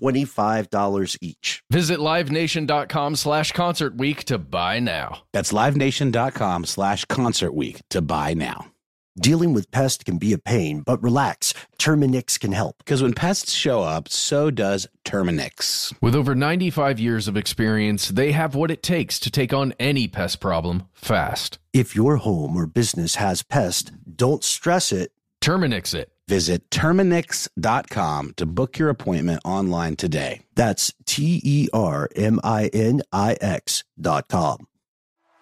$25 each. Visit livenation.com slash concert week to buy now. That's livenation.com slash concert week to buy now. Dealing with pests can be a pain, but relax. Terminix can help. Because when pests show up, so does Terminix. With over 95 years of experience, they have what it takes to take on any pest problem fast. If your home or business has pests, don't stress it. Terminix it. Visit Terminix.com to book your appointment online today. That's T E R M I N I X dot com.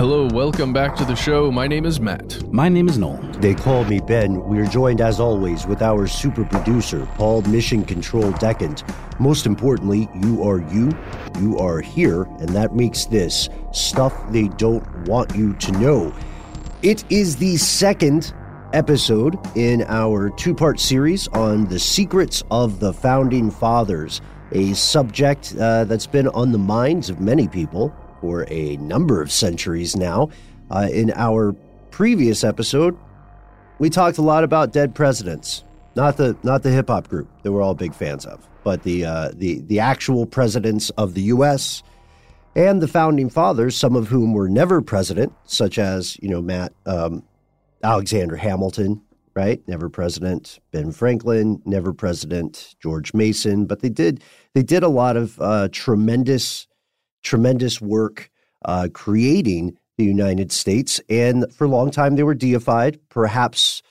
Hello, welcome back to the show. My name is Matt. My name is Noel. They call me Ben. We are joined as always with our super producer, Paul Mission Control Decant. Most importantly, you are you, you are here, and that makes this stuff they don't want you to know. It is the second episode in our two part series on the secrets of the founding fathers, a subject uh, that's been on the minds of many people for a number of centuries now. Uh, in our previous episode, we talked a lot about dead presidents, not the not the hip hop group that we're all big fans of, but the uh, the the actual presidents of the U.S. and the founding fathers, some of whom were never president, such as you know Matt um, Alexander Hamilton, right? Never president. Ben Franklin, never president. George Mason, but they did they did a lot of uh, tremendous tremendous work uh, creating the United States. And for a long time, they were deified, perhaps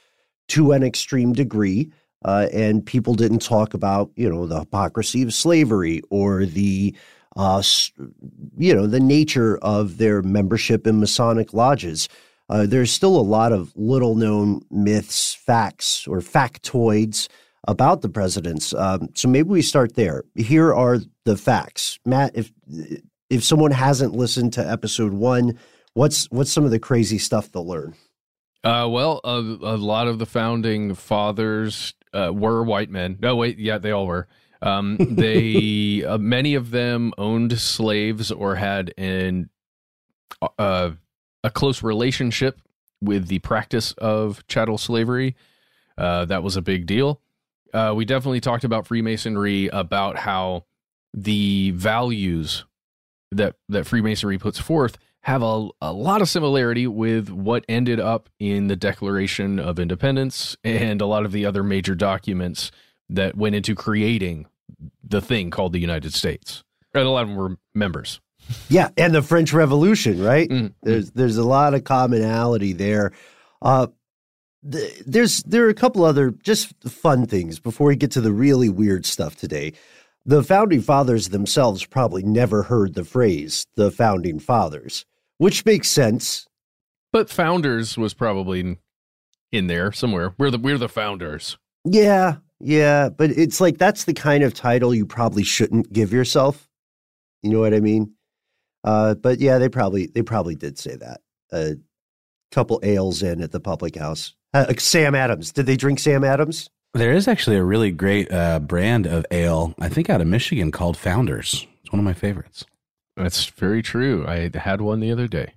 to an extreme degree. Uh, and people didn't talk about, you know, the hypocrisy of slavery or the, uh, you know, the nature of their membership in Masonic lodges. Uh, there's still a lot of little known myths, facts, or factoids about the presidents. Um, so maybe we start there. Here are the facts. Matt, if if someone hasn't listened to episode one, what's what's some of the crazy stuff they'll learn? Uh, well, a, a lot of the founding fathers uh, were white men. No, wait, yeah, they all were. Um, they uh, many of them owned slaves or had an uh, a close relationship with the practice of chattel slavery. Uh, that was a big deal. Uh, we definitely talked about Freemasonry about how the values that that Freemasonry puts forth have a, a lot of similarity with what ended up in the Declaration of Independence and a lot of the other major documents that went into creating the thing called the United States. And a lot of them were members. Yeah, and the French Revolution, right? Mm. There's there's a lot of commonality there. Uh, th- there's there are a couple other just fun things before we get to the really weird stuff today. The founding fathers themselves probably never heard the phrase "the founding fathers." which makes sense. But founders was probably in, there somewhere. We're the we're the founders. Yeah, yeah, but it's like that's the kind of title you probably shouldn't give yourself. You know what I mean? Uh, but yeah, they probably they probably did say that. A couple ales in at the public house. Uh, Sam Adams. Did they drink Sam Adams? There is actually a really great uh, brand of ale, I think out of Michigan, called Founders. It's one of my favorites. That's very true. I had one the other day.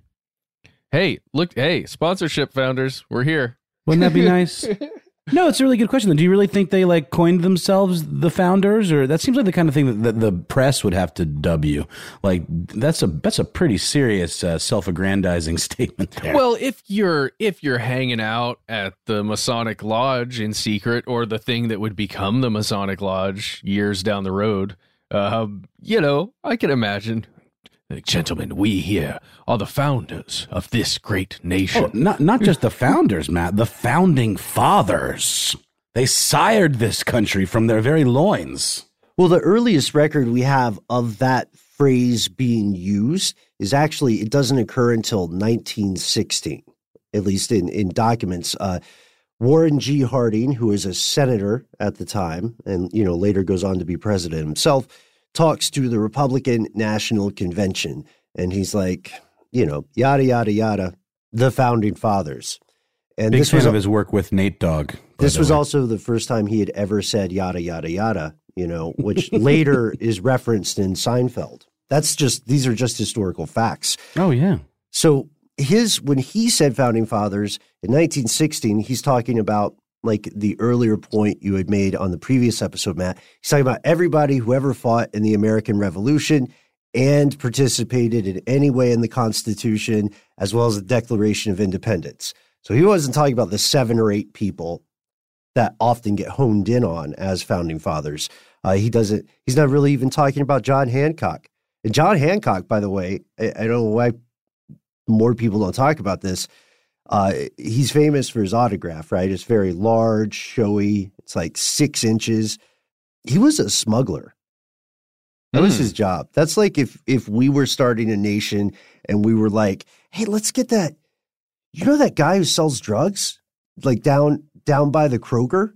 Hey, look, hey, sponsorship founders, we're here. Wouldn't that be nice? no, it's a really good question. Do you really think they like coined themselves the founders, or that seems like the kind of thing that the, press would have to dub you? Like that's a that's a pretty serious uh, self-aggrandizing statement. There. Well, if you're if you're hanging out at the Masonic Lodge in secret, or the thing that would become the Masonic Lodge years down the road, uh, you know, I can imagine Gentlemen, we here are the founders of this great nation. Oh, not not just the founders, Matt, the founding fathers. They sired this country from their very loins. Well, the earliest record we have of that phrase being used is actually it doesn't occur until 1916, at least in in documents. Uh, Warren G. Harding, who is a senator at the time, and you know later goes on to be president himself talks to the Republican National Convention. And he's like, you know, yada, yada, yada, the founding fathers. And Big this fan was of his work with Nate Dogg. This was way. also the first time he had ever said yada, yada, yada, you know, which later is referenced in Seinfeld. That's just, these are just historical facts. Oh, yeah. So his, when he said founding fathers in 1916, he's talking about like the earlier point you had made on the previous episode, Matt. He's talking about everybody who ever fought in the American Revolution and participated in any way in the Constitution, as well as the Declaration of Independence. So he wasn't talking about the seven or eight people that often get honed in on as founding fathers. Uh, he doesn't. He's not really even talking about John Hancock. And John Hancock, by the way, I, I don't know why more people don't talk about this. Uh, he's famous for his autograph, right? It's very large, showy. It's like six inches. He was a smuggler. That mm. was his hmm. job. That's like if if we were starting a nation and we were like, "Hey, let's get that." You know that guy who sells drugs, like down down by the Kroger.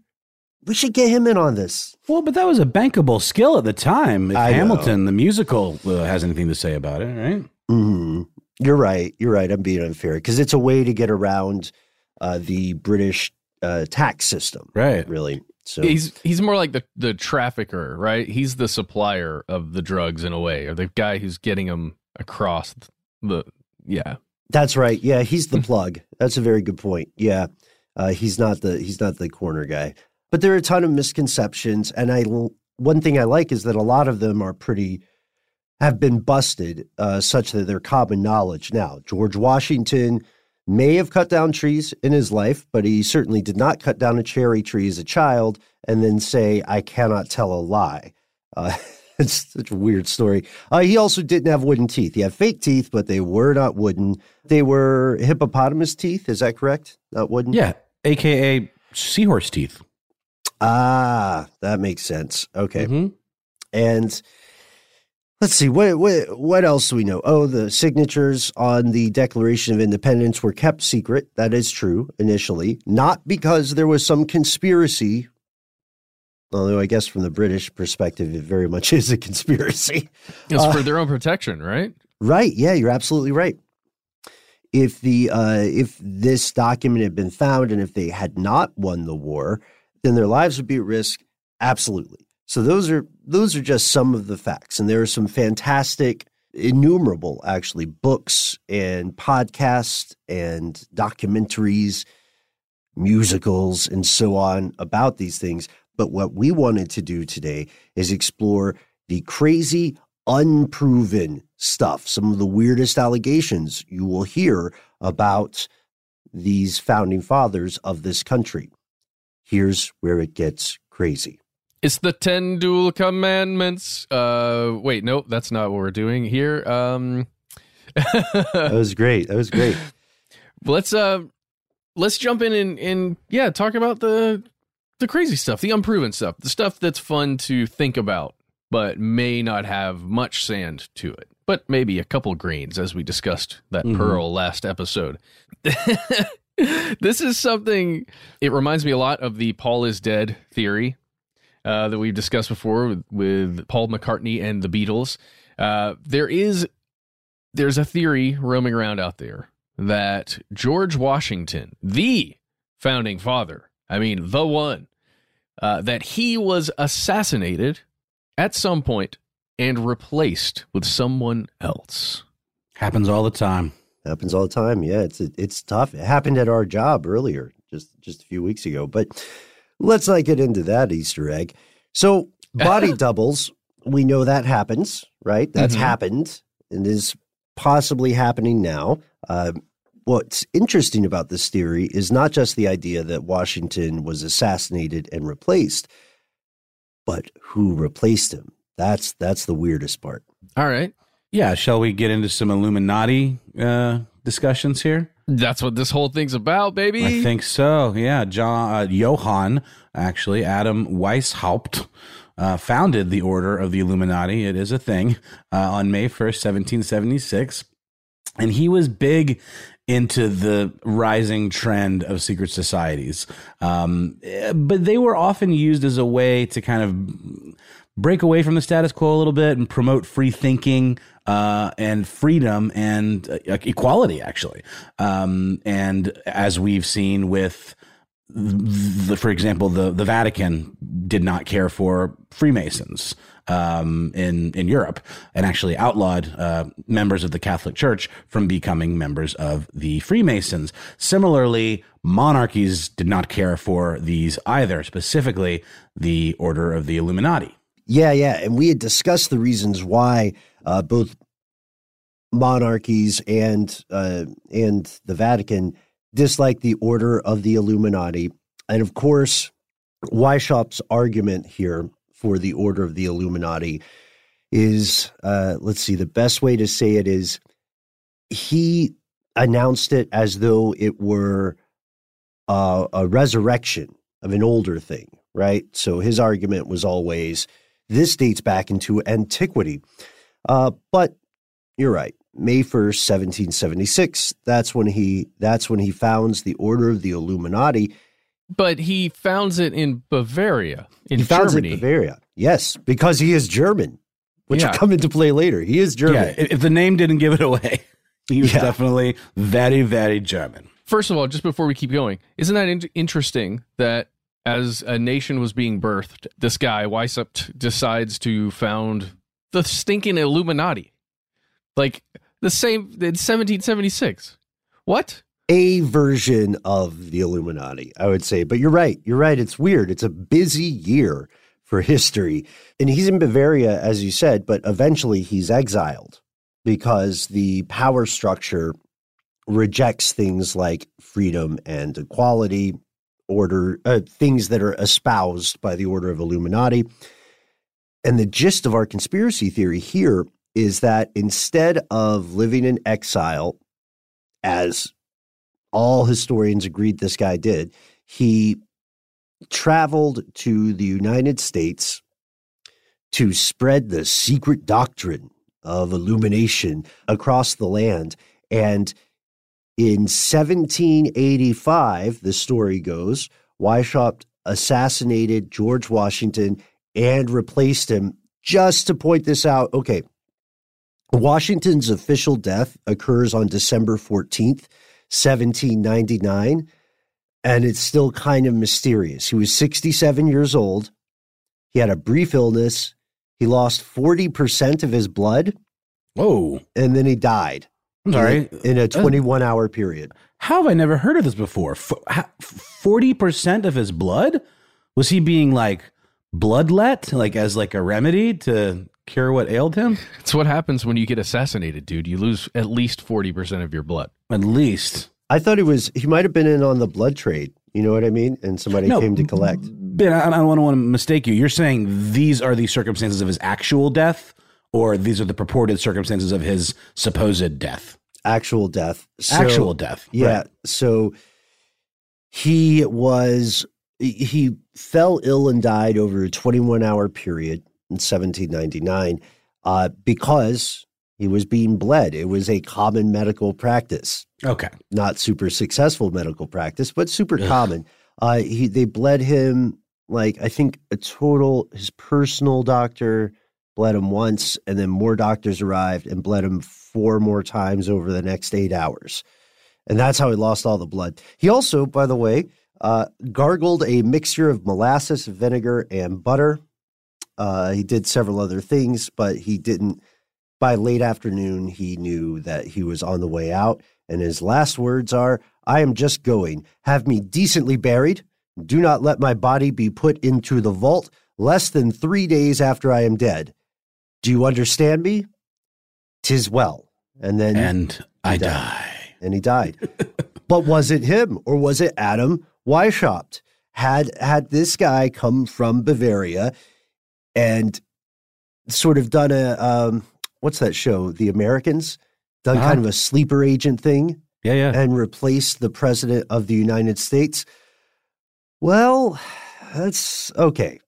We should get him in on this. Well, but that was a bankable skill at the time. If I Hamilton, know. the musical, uh, has anything to say about it, right? Mm-hmm. You're right. You're right. I'm being unfair because it's a way to get around uh, the British uh, tax system. Right. Really. So he's he's more like the the trafficker, right? He's the supplier of the drugs in a way, or the guy who's getting them across the yeah. That's right. Yeah, he's the plug. That's a very good point. Yeah, uh, he's not the he's not the corner guy. But there are a ton of misconceptions, and I one thing I like is that a lot of them are pretty have been busted uh, such that they're common knowledge now. George Washington may have cut down trees in his life, but he certainly did not cut down a cherry tree as a child and then say, I cannot tell a lie. Uh, it's such a weird story. Uh, he also didn't have wooden teeth. He had fake teeth, but they were not wooden. They were hippopotamus teeth. Is that correct? Not wooden? Yeah, AKA seahorse teeth. Ah, that makes sense. Okay. Mm-hmm. And Let's see what, what what else do we know? Oh, the signatures on the Declaration of Independence were kept secret. That is true initially, not because there was some conspiracy. Although I guess from the British perspective, it very much is a conspiracy. It's uh, for their own protection, right? Right. Yeah, you're absolutely right. If the uh, if this document had been found and if they had not won the war, then their lives would be at risk. Absolutely. So those are those are just some of the facts, and there are some fantastic, innumerable actually books and podcasts and documentaries, musicals, and so on about these things. But what we wanted to do today is explore the crazy, unproven stuff, some of the weirdest allegations you will hear about these founding fathers of this country. Here's where it gets crazy. It's the ten dual commandments. Uh, wait, no, that's not what we're doing here. Um, that was great. That was great. Let's uh, let's jump in and, and yeah, talk about the the crazy stuff, the unproven stuff, the stuff that's fun to think about, but may not have much sand to it. but maybe a couple greens, as we discussed that Mhm. pearl last episode. this is something, it reminds me a lot of the Paul is dead theory uh, that we've discussed before with, with Paul McCartney and the Beatles. Uh, there is, there's a theory roaming around out there that George Washington, the founding father, I mean, the one, uh, that he was assassinated at some point and replaced with someone else. Happens all the time. Happens all the time. Yeah, it's it's tough. It happened at our job earlier, just just a few weeks ago. But let's not get into that Easter egg. So body doubles, we know that happens, right? That's Mhm. happened and is possibly happening now. Uh, what's interesting about this theory is not just the idea that Washington was assassinated and replaced, but who replaced him. That's that's the weirdest part. All right. Yeah, shall we get into some Illuminati uh, discussions here? That's what this whole thing's about, baby. I think so. Yeah, John uh, Johann, actually Adam Weishaupt, uh, founded the Order of the Illuminati. It is a thing uh, on May first, seventeen seventy six, and he was big into the rising trend of secret societies. Um, eh, but they were often used as a way to kind of break away from the status quo a little bit and promote free thinking uh, and freedom and uh, equality, actually. Um, and as we've seen with the, for example, the, the Vatican did not care for Freemasons um, in in Europe, and actually outlawed uh, members of the Catholic Church from becoming members of the Freemasons. Similarly, monarchies did not care for these either, specifically the Order of the Illuminati. Yeah, yeah, and we had discussed the reasons why uh, both monarchies and uh, and the Vatican dislike the order of the Illuminati, and of course, Weishaupt's argument here for the order of the Illuminati is, uh, let's see, the best way to say it is he announced it as though it were uh, a resurrection of an older thing, right? So his argument was always this dates back into antiquity. Uh, but you're right. May 1st, 1776, that's when he that's when he founds the Order of the Illuminati. but he founds it in Bavaria, in he founds Germany. it in Bavaria. Yes, because he is German, which Yeah. will come into play later. He is German. Yeah, if if the name didn't give it away, he was Yeah. definitely very, very German. First of all, just before we keep going, isn't that in- interesting that as a nation was being birthed, this guy Weishaupt decides to found the stinking Illuminati, like the same in 1776. What? a version of the Illuminati, I would say. But you're right. You're right. It's weird. It's a busy year for history. And he's in Bavaria, as you said, but eventually he's exiled because the power structure rejects things like freedom and equality, order, uh, things that are espoused by the Order of Illuminati. And the gist of our conspiracy theory here is that instead of living in exile, as all historians agreed this guy did. He traveled to the United States to spread the secret doctrine of illumination across the land. And in 1785, the story goes, Weishaupt assassinated George Washington and replaced him. Just to point this out, okay, Washington's official death occurs on December 14th, 1799, and it's still kind of mysterious. He was 67 years old. He had a brief illness. He lost 40% of his blood, Whoa. and then he died. I'm sorry. In a uh, 21 hour period. How have I never heard of this before? Forty percent of his blood was he being like bloodlet, like as like a remedy to cure what ailed him? It's what happens when you get assassinated, dude. You lose at least 40% of your blood. At least. I thought he was, he might have been in on the blood trade. You know what I mean? And somebody No, came to collect. Ben, I, I don't want to mistake you. You're saying these are the circumstances of his actual death, or these are the purported circumstances of his supposed death? Actual death. So- actual death. Yeah. Right. So he was he fell ill and died over a 21 hour period in 1799 uh, because He was being bled. It was a common medical practice. Okay. Not super successful medical practice, but super Ugh. common. Uh, he they bled him like I think a total. His personal doctor bled him once, and then more doctors arrived and bled him four more times over the next eight hours, and that's how he lost all the blood. He also, by the way, uh, gargled a mixture of molasses, vinegar, and butter. Uh, he did several other things, but he didn't by late afternoon, he knew that he was on the way out, and his last words are I am just going. Have me decently buried. Do not let my body be put into the vault less than three days after I am dead. Do you understand me? Tis well. And then. And I died. die. And he died. but was it him or was it Adam Weishaupt? Had had this guy come from Bavaria and sort of done a um, what's that show? The Americans done uh-huh. kind of a sleeper agent thing. Yeah, yeah. And replaced the president of the United States. Well, that's okay.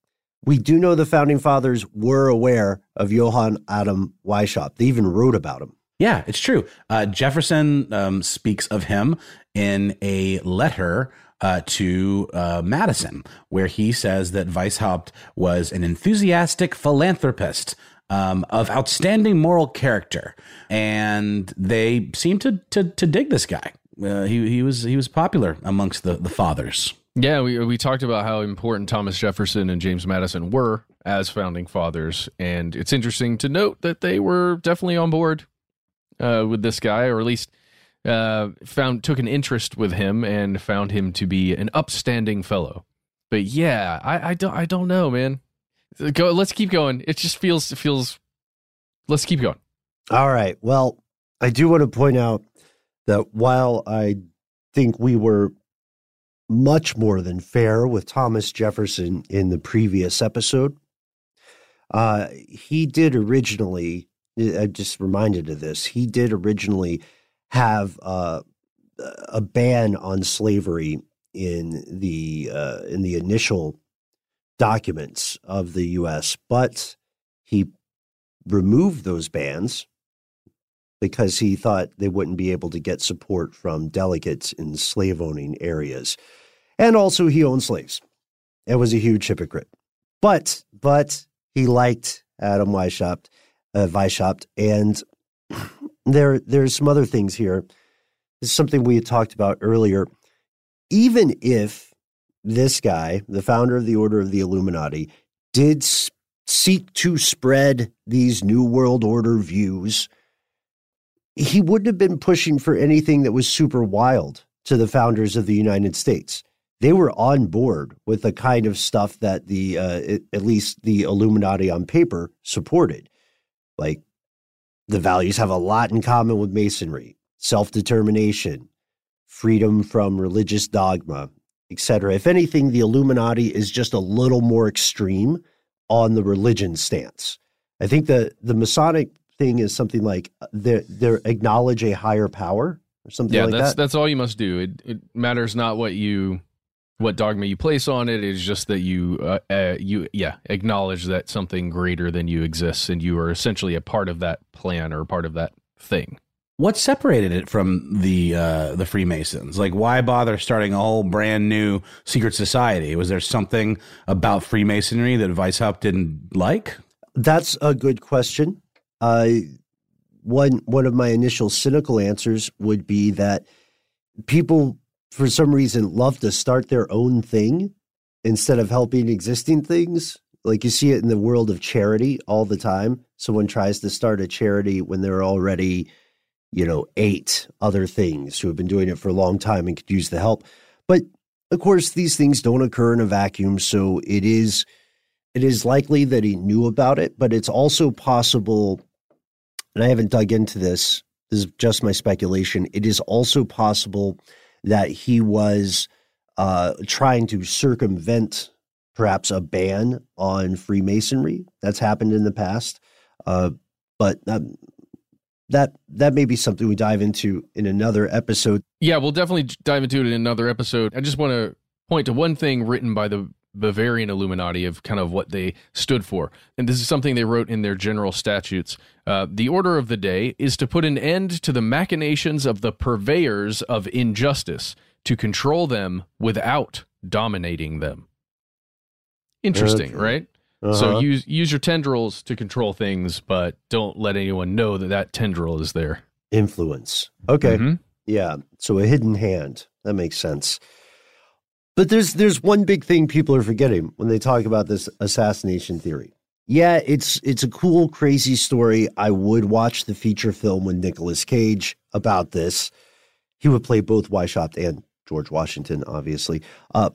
We do know the founding fathers were aware of Johann Adam Weishaupt. They even wrote about him. Yeah, it's true. Uh, Jefferson um, speaks of him in a letter uh, to uh, Madison, where he says that Weishaupt was an enthusiastic philanthropist um, of outstanding moral character, and they seem to to, to dig this guy. Uh, he he was he was popular amongst the the fathers. Yeah, we we talked about how important Thomas Jefferson and James Madison were as founding fathers, and it's interesting to note that they were definitely on board uh, with this guy, or at least uh, found took an interest with him and found him to be an upstanding fellow. But yeah, I, I don't I don't know, man. Go. Let's keep going. It just feels. It feels. Let's keep going. All right. Well, I do want to point out that while I think we were much more than fair with Thomas Jefferson in the previous episode, uh, he did originally. I'm just reminded of this. He did originally have uh, a ban on slavery in the uh, in the initial documents of the U.S., but he removed those bans because he thought they wouldn't be able to get support from delegates in slave owning areas. And also, he owned slaves and was a huge hypocrite. But, but he liked Adam Weishaupt, uh, Weishaupt and there, there's some other things here. This is something we had talked about earlier. Even if this guy, the founder of the Order of the Illuminati, did seek to spread these New World Order views, he wouldn't have been pushing for anything that was super wild to the founders of the United States. They were on board with the kind of stuff that the, uh, at least the Illuminati on paper supported. Like the values have a lot in common with Masonry self determination, freedom from religious dogma, etc. If anything, the Illuminati is just a little more extreme on the religion stance. I think the the Masonic thing is something like uh, they they acknowledge a higher power or something yeah, like that's, that. that's all you must do. It it matters not what you what dogma you place on it is just that you uh, uh, you yeah acknowledge that something greater than you exists and you are essentially a part of that plan or part of that thing what separated it from the uh, the Freemasons? Like, why bother starting a whole brand new secret society? Was there something about Freemasonry that Weishaupt didn't like? That's a good question. Uh, one one of my initial cynical answers would be that people, for some reason, love to start their own thing instead of helping existing things. Like you see it in the world of charity all the time. Someone tries to start a charity when they're already you know, eight other things who have been doing it for a long time and could use the help. But of course, these things don't occur in a vacuum, so it is it is likely that he knew about it, but it's also possible, and I haven't dug into this. This is just my speculation. It is also possible that he was uh, trying to circumvent perhaps a ban on Freemasonry. That's happened in the past. Uh, but um, that that may be something we dive into in another episode. Yeah, we'll definitely dive into it in another episode. I just want to point to one thing written by the Bavarian Illuminati of kind of what they stood for. And this is something they wrote in their general statutes. Uh, the order of the day is to put an end to the machinations of the purveyors of injustice, to control them without dominating them. Interesting, Okay. right? Uh-huh. So use use your tendrils to control things, but don't let anyone know that that tendril is there. influence. Okay. Mhm. Yeah. So a hidden hand. That makes sense. But there's there's one big thing people are forgetting when they talk about this assassination theory. Yeah, it's it's a cool, crazy story. I would watch the feature film with Nicolas Cage about this. He would play both Weishaupt and George Washington, obviously. Uh,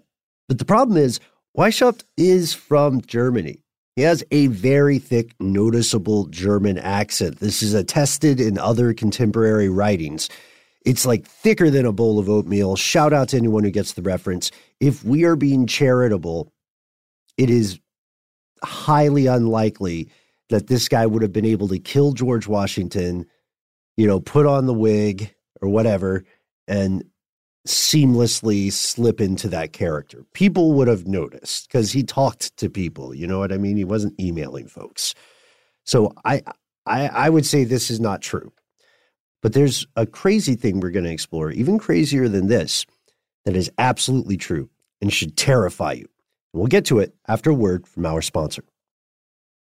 but the problem is, Weishaupt is from Germany. He has a very thick, noticeable German accent. This is attested in other contemporary writings. It's like thicker than a bowl of oatmeal. Shout out to anyone who gets the reference. If we are being charitable, it is highly unlikely that this guy would have been able to kill George Washington, you know, put on the wig or whatever, and seamlessly slip into that character. People would have noticed because he talked to people. You know what I mean? He wasn't emailing folks. So I, I, I would say this is not true. But there's a crazy thing we're going to explore, even crazier than this, that is absolutely true and should terrify you. We'll get to it after a word from our sponsor.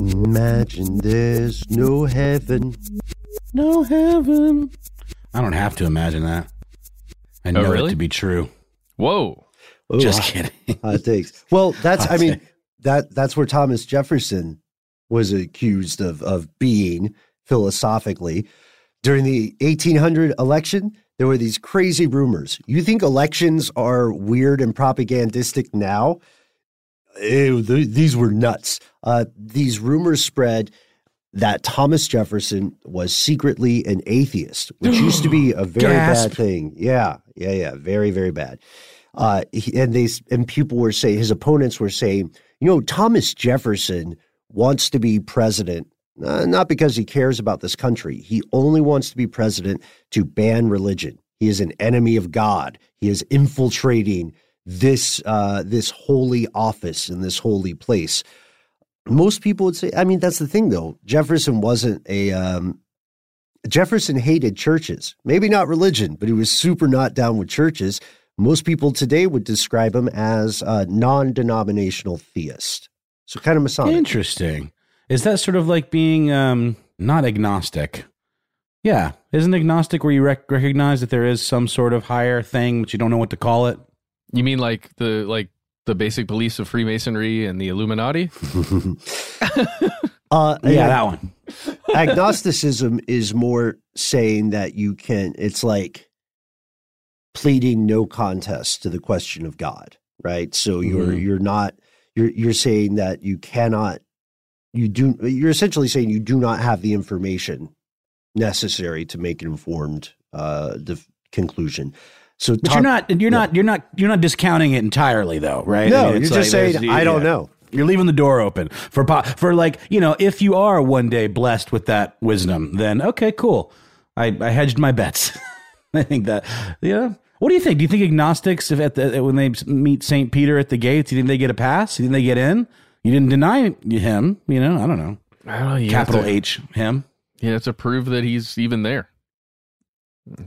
Imagine there's no heaven. No heaven. I don't have to imagine that. I oh, know really? it to be true. Whoa. Ooh, Just kidding. Hot takes. Well, that's I mean that that's where Thomas Jefferson was accused of of being philosophically during the 1800 election. There were these crazy rumors. You think elections are weird and propagandistic now? ew, th- these were nuts. Uh, these rumors spread that Thomas Jefferson was secretly an atheist, which used to be a very Gasp. bad thing. Yeah, yeah, yeah, very, very bad. Uh, he- and they and people were saying his opponents were saying, you know, Thomas Jefferson wants to be president uh, not because he cares about this country. He only wants to be president to ban religion. He is an enemy of God. He is infiltrating this uh, this holy office in this holy place. Most people would say, I mean, that's the thing though. Jefferson wasn't a um, Jefferson hated churches. Maybe not religion, but he was super not down with churches. Most people today would describe him as a non-denominational theist. So kind of Masonic. Interesting. Is that sort of like being um, not agnostic? Yeah. Isn't agnostic where you rec- recognize that there is some sort of higher thing, but you don't know what to call it? You mean like the like the basic beliefs of Freemasonry and the Illuminati? Uh, Yeah, that one. agnosticism is more saying that you can it's like pleading no contest to the question of god right so you're Mhm. you're not you're you're saying that you cannot you do you're essentially saying you do not have the information necessary to make an informed uh def- conclusion so But talk- you're not you're not you're not you're not discounting it entirely though, right? No, it's you're just saying, there's- I don't know. You're leaving the door open for po- for like, you know, if you are one day blessed with that wisdom, then okay, cool. I, I hedged my bets. I think that yeah. What do you think? Do you think agnostics, if at the, when they meet Saint Peter at the gates, you think they get a pass? You think they get in? You didn't deny him, you know. I don't know. I don't know. You Capital to- H him. You have to prove that he's even there.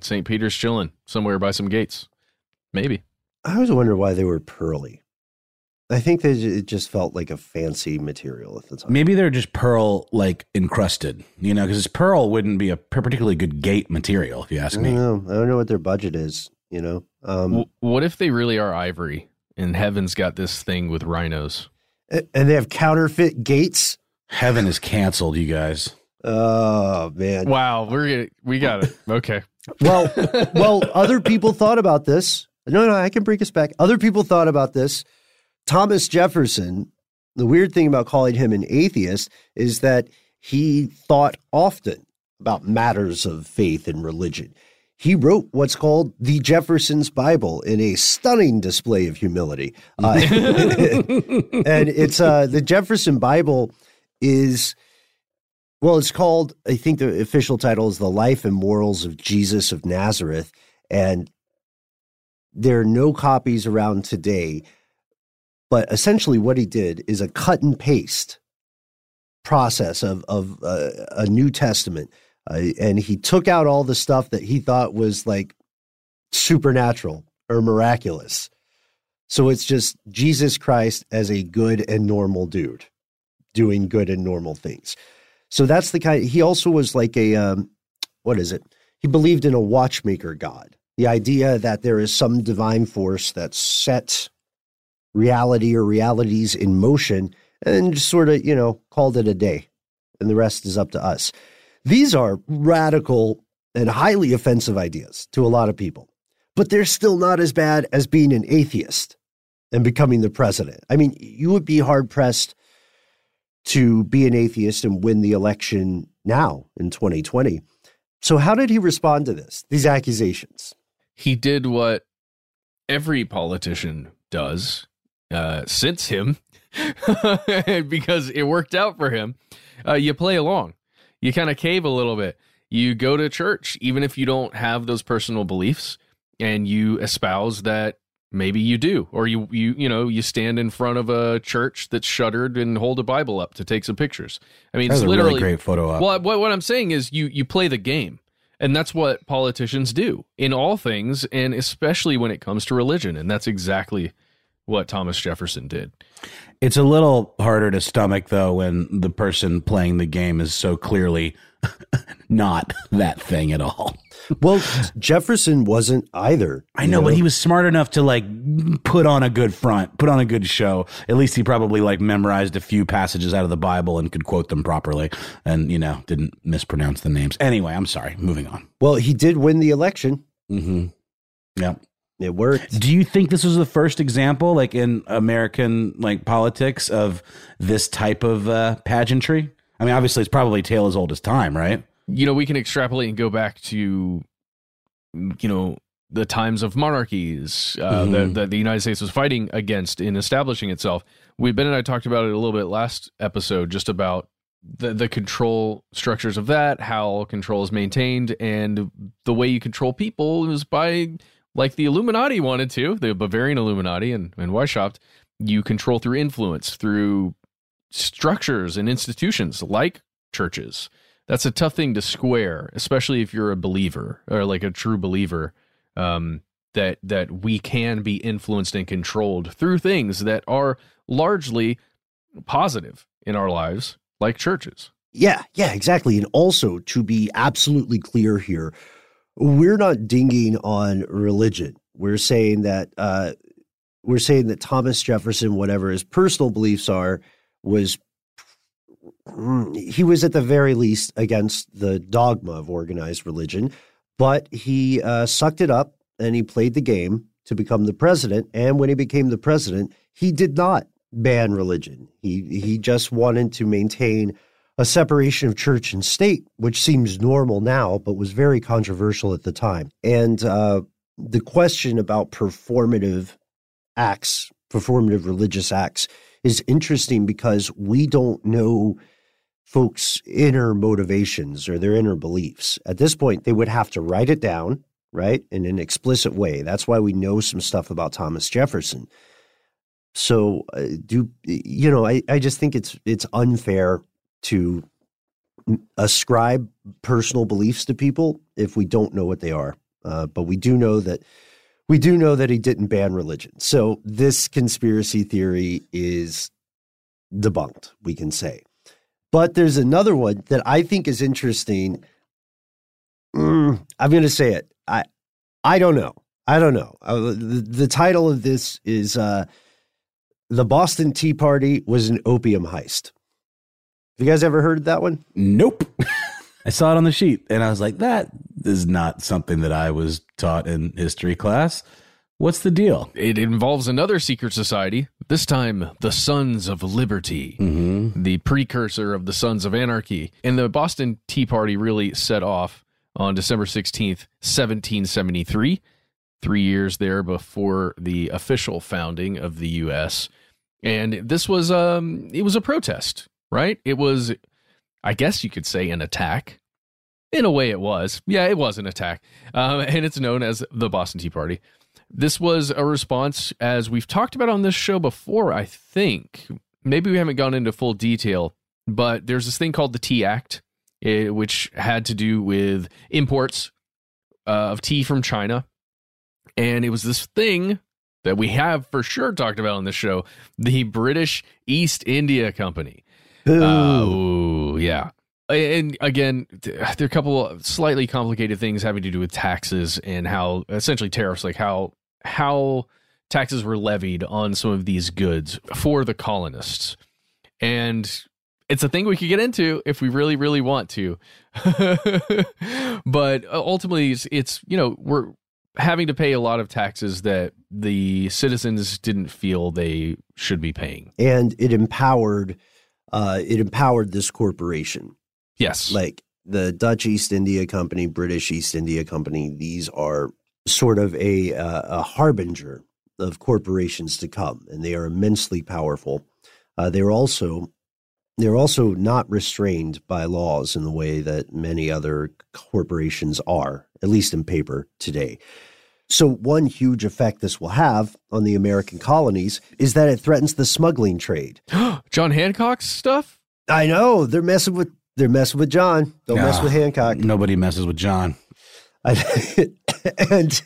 St. Peter's chilling somewhere by some gates. Maybe. i always wonder why they were pearly i think that it just felt like a fancy material at the time Maybe they're just pearl like encrusted, you know, because pearl wouldn't be a particularly good gate material, if you ask I me. don't know. I don't know what their budget is. You know, um, W- what if they really are ivory and heaven's got this thing with rhinos? A- and they have counterfeit gates. Heaven is canceled, you guys. Oh man. Wow, we're we got it. Okay. Well, well, other people thought about this. No, no, I can bring us back. Other people thought about this. Thomas Jefferson. The weird thing about calling him an atheist is that he thought often about matters of faith and religion. He wrote what's called the Jefferson's Bible in a stunning display of humility. Uh, and it's uh, the Jefferson Bible is well, it's called. I think the official title is "The Life and Morals of Jesus of Nazareth," and there are no copies around today. But essentially, what he did is a cut and paste process of of uh, a New Testament, uh, and he took out all the stuff that he thought was like supernatural or miraculous. So it's just Jesus Christ as a good and normal dude doing good and normal things. So that's the kind. He also was like a um, what is it? He believed in a watchmaker god. The idea that there is some divine force that sets reality or realities in motion, and just sort of you know called it a day, and the rest is up to us. These are radical and highly offensive ideas to a lot of people, but they're still not as bad as being an atheist and becoming the president. I mean, you would be hard pressed to be an atheist and win the election now in 2020. So, how did he respond to this, these accusations? He did what every politician does uh, since him because it worked out for him. Uh, you play along, you kind of cave a little bit. You go to church, even if you don't have those personal beliefs, and you espouse that maybe you do or you you you know you stand in front of a church that's shuttered and hold a bible up to take some pictures i mean That's it's a literally really great photo op. well what, what i'm saying is you you play the game and that's what politicians do in all things and especially when it comes to religion and that's exactly what thomas jefferson did It's a little harder to stomach though when the person playing the game is so clearly not that thing at all. Well, Jefferson wasn't either. I you know, but he was smart enough to like put on a good front, put on a good show. At least he probably like memorized a few passages out of the Bible and could quote them properly and, you know, didn't mispronounce the names. Anyway, I'm sorry. Moving on. Well, he did win the election. Mm-hmm. Yep. It worked. Do you think this was the first example, like in American like politics, of this type of uh, pageantry? I mean, obviously, it's probably tale as old as time, right? You know, we can extrapolate and go back to, you know, the times of monarchies uh, Mhm. that, that the United States was fighting against in establishing itself. We Ben and I talked about it a little bit last episode, just about the the control structures of that, how control is maintained, and the way you control people is by like the Illuminati wanted to, the Bavarian Illuminati and and Weishaupt, you control through influence, through structures and institutions like churches. That's a tough thing to square, especially if you're a believer or like a true believer. Um, that that we can be influenced and controlled through things that are largely positive in our lives, like churches. Yeah, yeah, exactly. And also to be absolutely clear here, we're not dinging on religion. We're saying that uh, we're saying that Thomas Jefferson, whatever his personal beliefs are, was he was at the very least against the dogma of organized religion, but he uh, sucked it up and he played the game to become the president. And when he became the president, he did not ban religion. He he just wanted to maintain a separation of church and state, which seems normal now, but was very controversial at the time. And uh, the question about performative acts, performative religious acts, is interesting because we don't know folks' inner motivations or their inner beliefs. At this point, they would have to write it down, right, in an explicit way. That's why we know some stuff about Thomas Jefferson. So, uh, do you know? I, I just think it's it's unfair to ascribe personal beliefs to people if we don't know what they are. Uh, but we do know that we do know that he didn't ban religion. So this conspiracy theory is debunked. We can say. But there's another one that I think is interesting. Mm, I'm going to say it. I I don't know. I don't know. Uh, the, the title of this is uh, "The Boston Tea Party was an opium heist." Have you guys ever heard that one? Nope. I saw it on the sheet and I was like, that is not something that I was taught in history class. What's the deal? It involves another secret society, this time the Sons of Liberty, Mm-hmm. the precursor of the Sons of Anarchy. And the Boston Tea Party really set off on December 16th, 1773, three years there before the official founding of the U.S. And this was um, it was a protest, right? It was, I guess you could say, an attack. In a way, it was. Yeah, it was an attack, um, and it's known as the Boston Tea Party. This was a response, as we've talked about on this show before. I think maybe we haven't gone into full detail, but there's this thing called the Tea Act, eh, which had to do with imports uh, of tea from China, and it was this thing that we have for sure talked about on this show the British East India Company. Uh, ooh, yeah. And again, there are a couple of slightly complicated things having to do with taxes and how essentially tariffs, like how how taxes were levied on some of these goods for the colonists. And it's a thing we could get into if we really, really want to. but ultimately, it's, it's you know we're having to pay a lot of taxes that the citizens didn't feel they should be paying. and it empowered uh, it empowered this corporation Yes, like the Dutch East India Company, British East India Company. These are sort of a uh, a harbinger of corporations to come, and they are immensely powerful. Uh, they're also they're also not restrained by laws in the way that many other corporations are, at least in paper today. So, one huge effect this will have on the American colonies is that it threatens the smuggling trade. John Hancock's stuff. I know they're messing with they're messing with John. Don't mess Ah, with Hancock. Nobody messes with John. I- and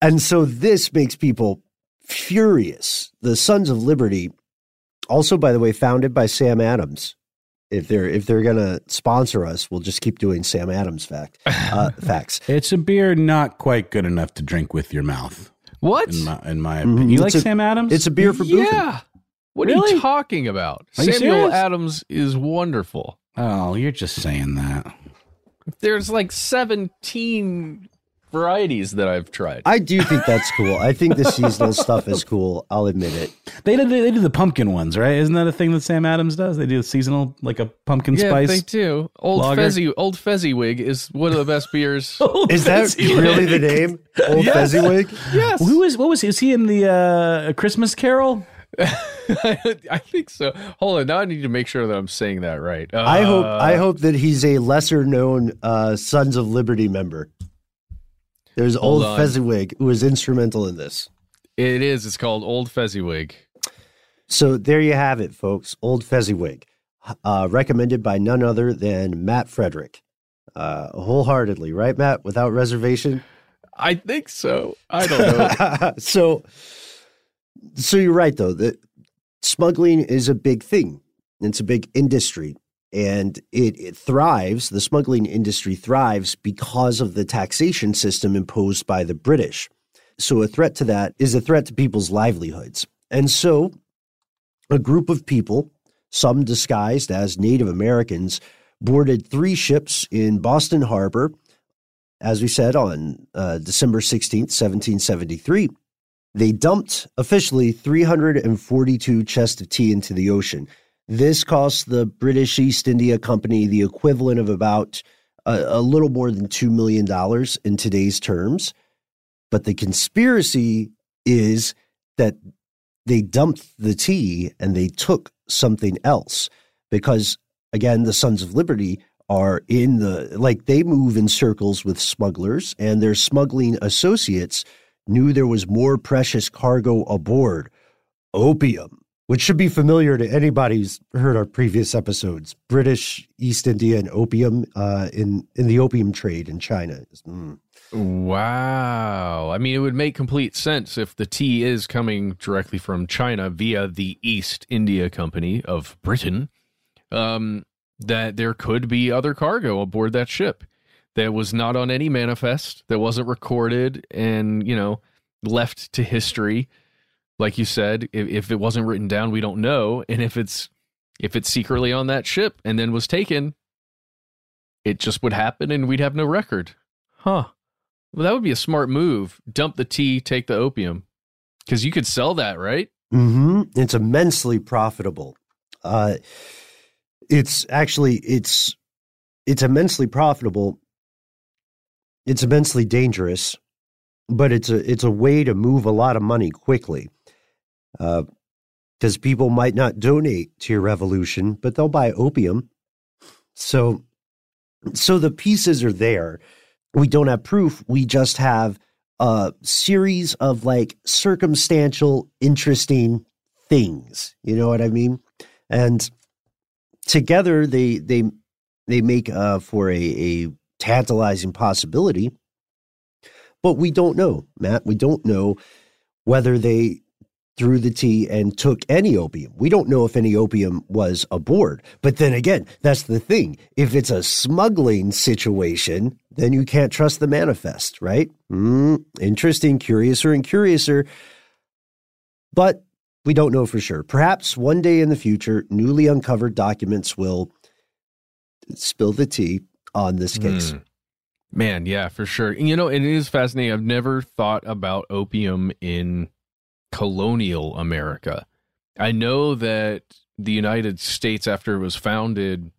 and so this makes people furious. The Sons of Liberty, also by the way, founded by Sam Adams. If they're if they're gonna sponsor us, we'll just keep doing Sam Adams fact uh, facts. It's a beer not quite good enough to drink with your mouth. What? In my, in my Mhm. opinion. You It's like a- Sam Adams? It's a beer for boofing. Yeah. What are you talking about? Are Samuel? Adams is wonderful. oh, you're just saying that. There's like 17 varieties that I've tried. I do think that's cool. I think the seasonal stuff is cool. I'll admit it. They do, they do the pumpkin ones, right? Isn't that a thing that Sam Adams does? They do a seasonal, like a pumpkin yeah, spice. they do. Old lager. Fezzy, Old Fezziwig is one of the best beers. Is that Fezziwig. really the name? Old Yes. Fezziwig? yes, Who is what was he? Is he in the uh, Christmas Carol? I think so. Hold on, now I need to make sure that I'm saying that right. Uh, I hope I hope that he's a lesser known uh, Sons of Liberty member. There's Hold old on. Fezziwig who was instrumental in this. it is. It's called Old Fezziwig. So there you have it, folks. Old Fezziwig, uh, recommended by none other than Matt Frederick, uh, wholeheartedly, right, Matt? Without reservation. I think so. I don't know. so, so you're right though. That smuggling is a big thing. It's a big industry, and it, it thrives. The smuggling industry thrives because of the taxation system imposed by the British. So, a threat to that is a threat to people's livelihoods, and so a group of people, some disguised as Native Americans, boarded three ships in Boston Harbor as we said, on uh, December 16th, 1773, they dumped officially 342 chests of tea into the ocean. This cost the British East India Company the equivalent of about a, a little more than $2 million in today's terms. But the conspiracy is that they dumped the tea and they took something else because, again, the Sons of Liberty are in the like they move in circles with smugglers and their smuggling associates knew there was more precious cargo aboard opium which should be familiar to anybody who's heard our previous episodes british east india and opium uh, in in the opium trade in china Mm. Wow. I mean, it would make complete sense if the tea is coming directly from China via the East India Company of Britain, um, that there could be other cargo aboard that ship that was not on any manifest, that wasn't recorded and, you know, left to history. Like you said, if, if it wasn't written down, we don't know. And if it's if it's secretly on that ship and then was taken, it just would happen and we'd have no record. Huh. Well, that would be a smart move. Dump the tea, take the opium. Because you could sell that, right? hmm It's immensely profitable. Uh, it's actually it's it's immensely profitable. It's immensely dangerous, but it's a it's a way to move a lot of money quickly. Because people might not donate to your revolution, but they'll buy opium. So, so the pieces are there. We don't have proof. We just have a series of like circumstantial, interesting things. You know what I mean? And together they they they make uh, for a, a tantalizing possibility. But we don't know, Matt. We don't know whether they threw the tea and took any opium. We don't know if any opium was aboard. But then again, that's the thing. If it's a smuggling situation, then you can't trust the manifest, right? Mm, interesting, curiouser and curiouser. But we don't know for sure. Perhaps one day in the future, newly uncovered documents will spill the tea on this case. Mm. Man, yeah, for sure. You know, it is fascinating. I've never thought about opium in colonial America. I know that the United States, after it was founded,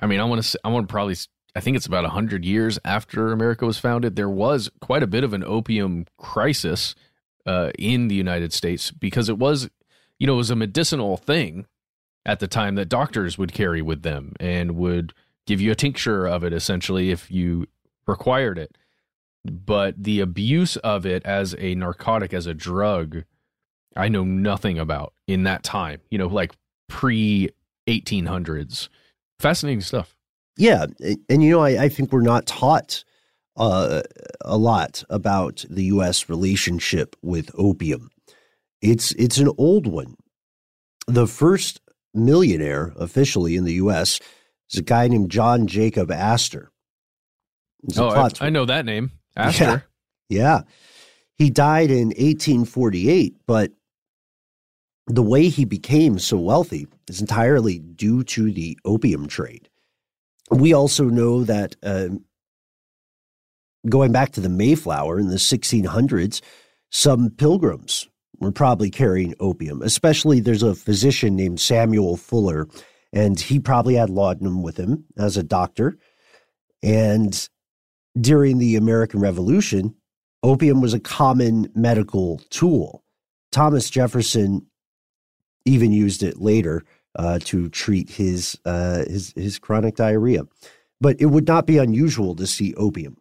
I mean, I want to, I want to probably, I think it's about hundred years after America was founded. There was quite a bit of an opium crisis uh, in the United States because it was, you know, it was a medicinal thing at the time that doctors would carry with them and would give you a tincture of it essentially if you required it. But the abuse of it as a narcotic, as a drug, I know nothing about in that time, you know, like pre 1800s. Fascinating stuff. Yeah, and, you know, I, I think we're not taught uh, a lot about the U.S. relationship with opium. It's it's an old one. The first millionaire officially in the U.S. is a guy named John Jacob Astor. Oh, I, I know that name. Astor. yeah. He died in 1848, but the way he became so wealthy is entirely due to the opium trade. We also know that uh, going back to the Mayflower in the 1600s, some pilgrims were probably carrying opium. Especially, there's a physician named Samuel Fuller, and he probably had laudanum with him as a doctor. And during the American Revolution, opium was a common medical tool. Thomas Jefferson even used it later uh, to treat his, uh, his his chronic diarrhea. But it would not be unusual to see opium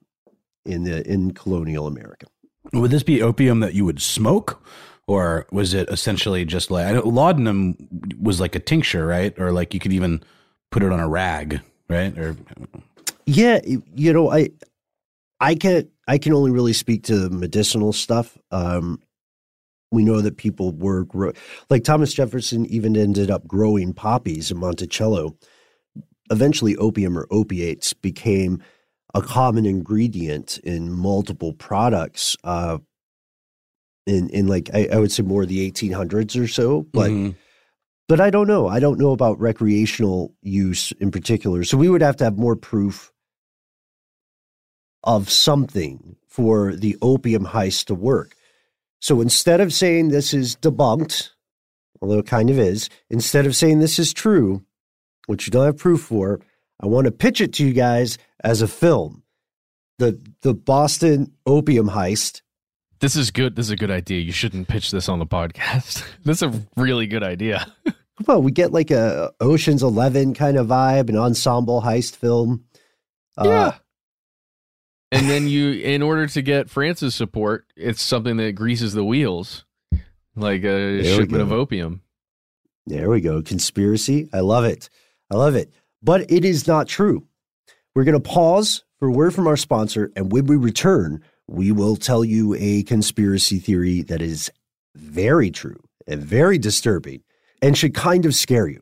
in the in colonial America. Would this be opium that you would smoke, or was it essentially just like laudanum was like a tincture, right? Or like you could even put it on a rag, right? Or yeah, you know, I I can I can only really speak to medicinal stuff. Um, we know that people were grow- like Thomas Jefferson even ended up growing poppies in Monticello. Eventually, opium or opiates became a common ingredient in multiple products. Uh, in in like I, I, would say more the 1800s or so, but. Mm-hmm. But I don't know. I don't know about recreational use in particular. So we would have to have more proof of something for the opium heist to work. So instead of saying this is debunked, although it kind of is, instead of saying this is true, which you don't have proof for, I want to pitch it to you guys as a film. The the Boston opium heist. This is good. This is a good idea. You shouldn't pitch this on the podcast. this is a really good idea. well, we get like a Ocean's Eleven kind of vibe, an ensemble heist film. Yeah. Uh, and then you, in order to get France's support, it's something that greases the wheels, like a shipment of opium. There we go. Conspiracy. I love it. I love it. But it is not true. We're going to pause for a word from our sponsor. And when we return, we will tell you a conspiracy theory that is very true and very disturbing and should kind of scare you.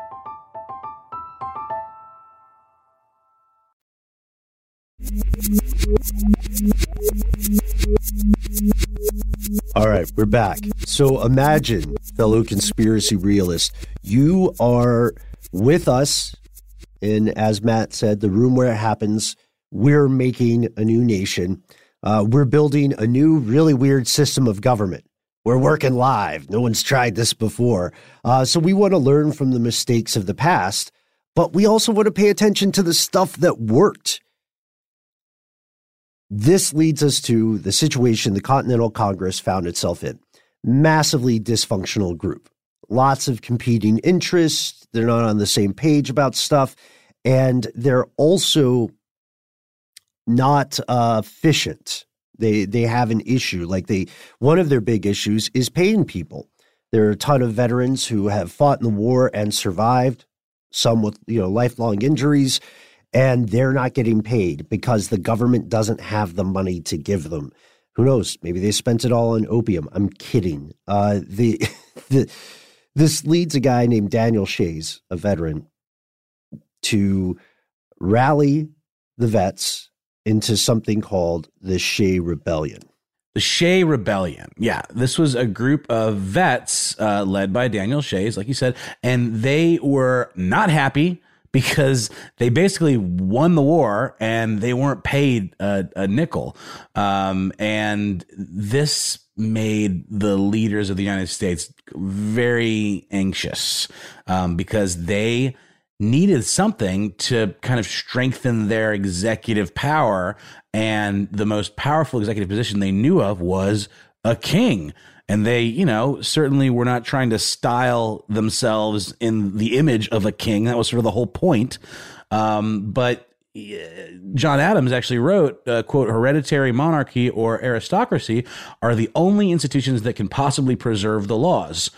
All right, we're back. So imagine, fellow conspiracy realists, you are with us in, as Matt said, the room where it happens. We're making a new nation. Uh, we're building a new, really weird system of government. We're working live. No one's tried this before. Uh, so we want to learn from the mistakes of the past, but we also want to pay attention to the stuff that worked. This leads us to the situation the Continental Congress found itself in. Massively dysfunctional group. Lots of competing interests. They're not on the same page about stuff. And they're also not uh, efficient. They they have an issue. Like they one of their big issues is paying people. There are a ton of veterans who have fought in the war and survived, some with you know lifelong injuries, and they're not getting paid because the government doesn't have the money to give them. Who knows? Maybe they spent it all on opium. I'm kidding. Uh, the the this leads a guy named Daniel Shays, a veteran, to rally the vets into something called the Shay Rebellion. The Shay Rebellion. Yeah, this was a group of vets uh, led by Daniel Shays, like you said, and they were not happy because they basically won the war and they weren't paid a, a nickel. Um, and this made the leaders of the United States very anxious um, because they needed something to kind of strengthen their executive power. And the most powerful executive position they knew of was a king. And they, you know, certainly were not trying to style themselves in the image of a king. That was sort of the whole point. Um, but John Adams actually wrote, uh, quote, hereditary monarchy or aristocracy are the only institutions that can possibly preserve the laws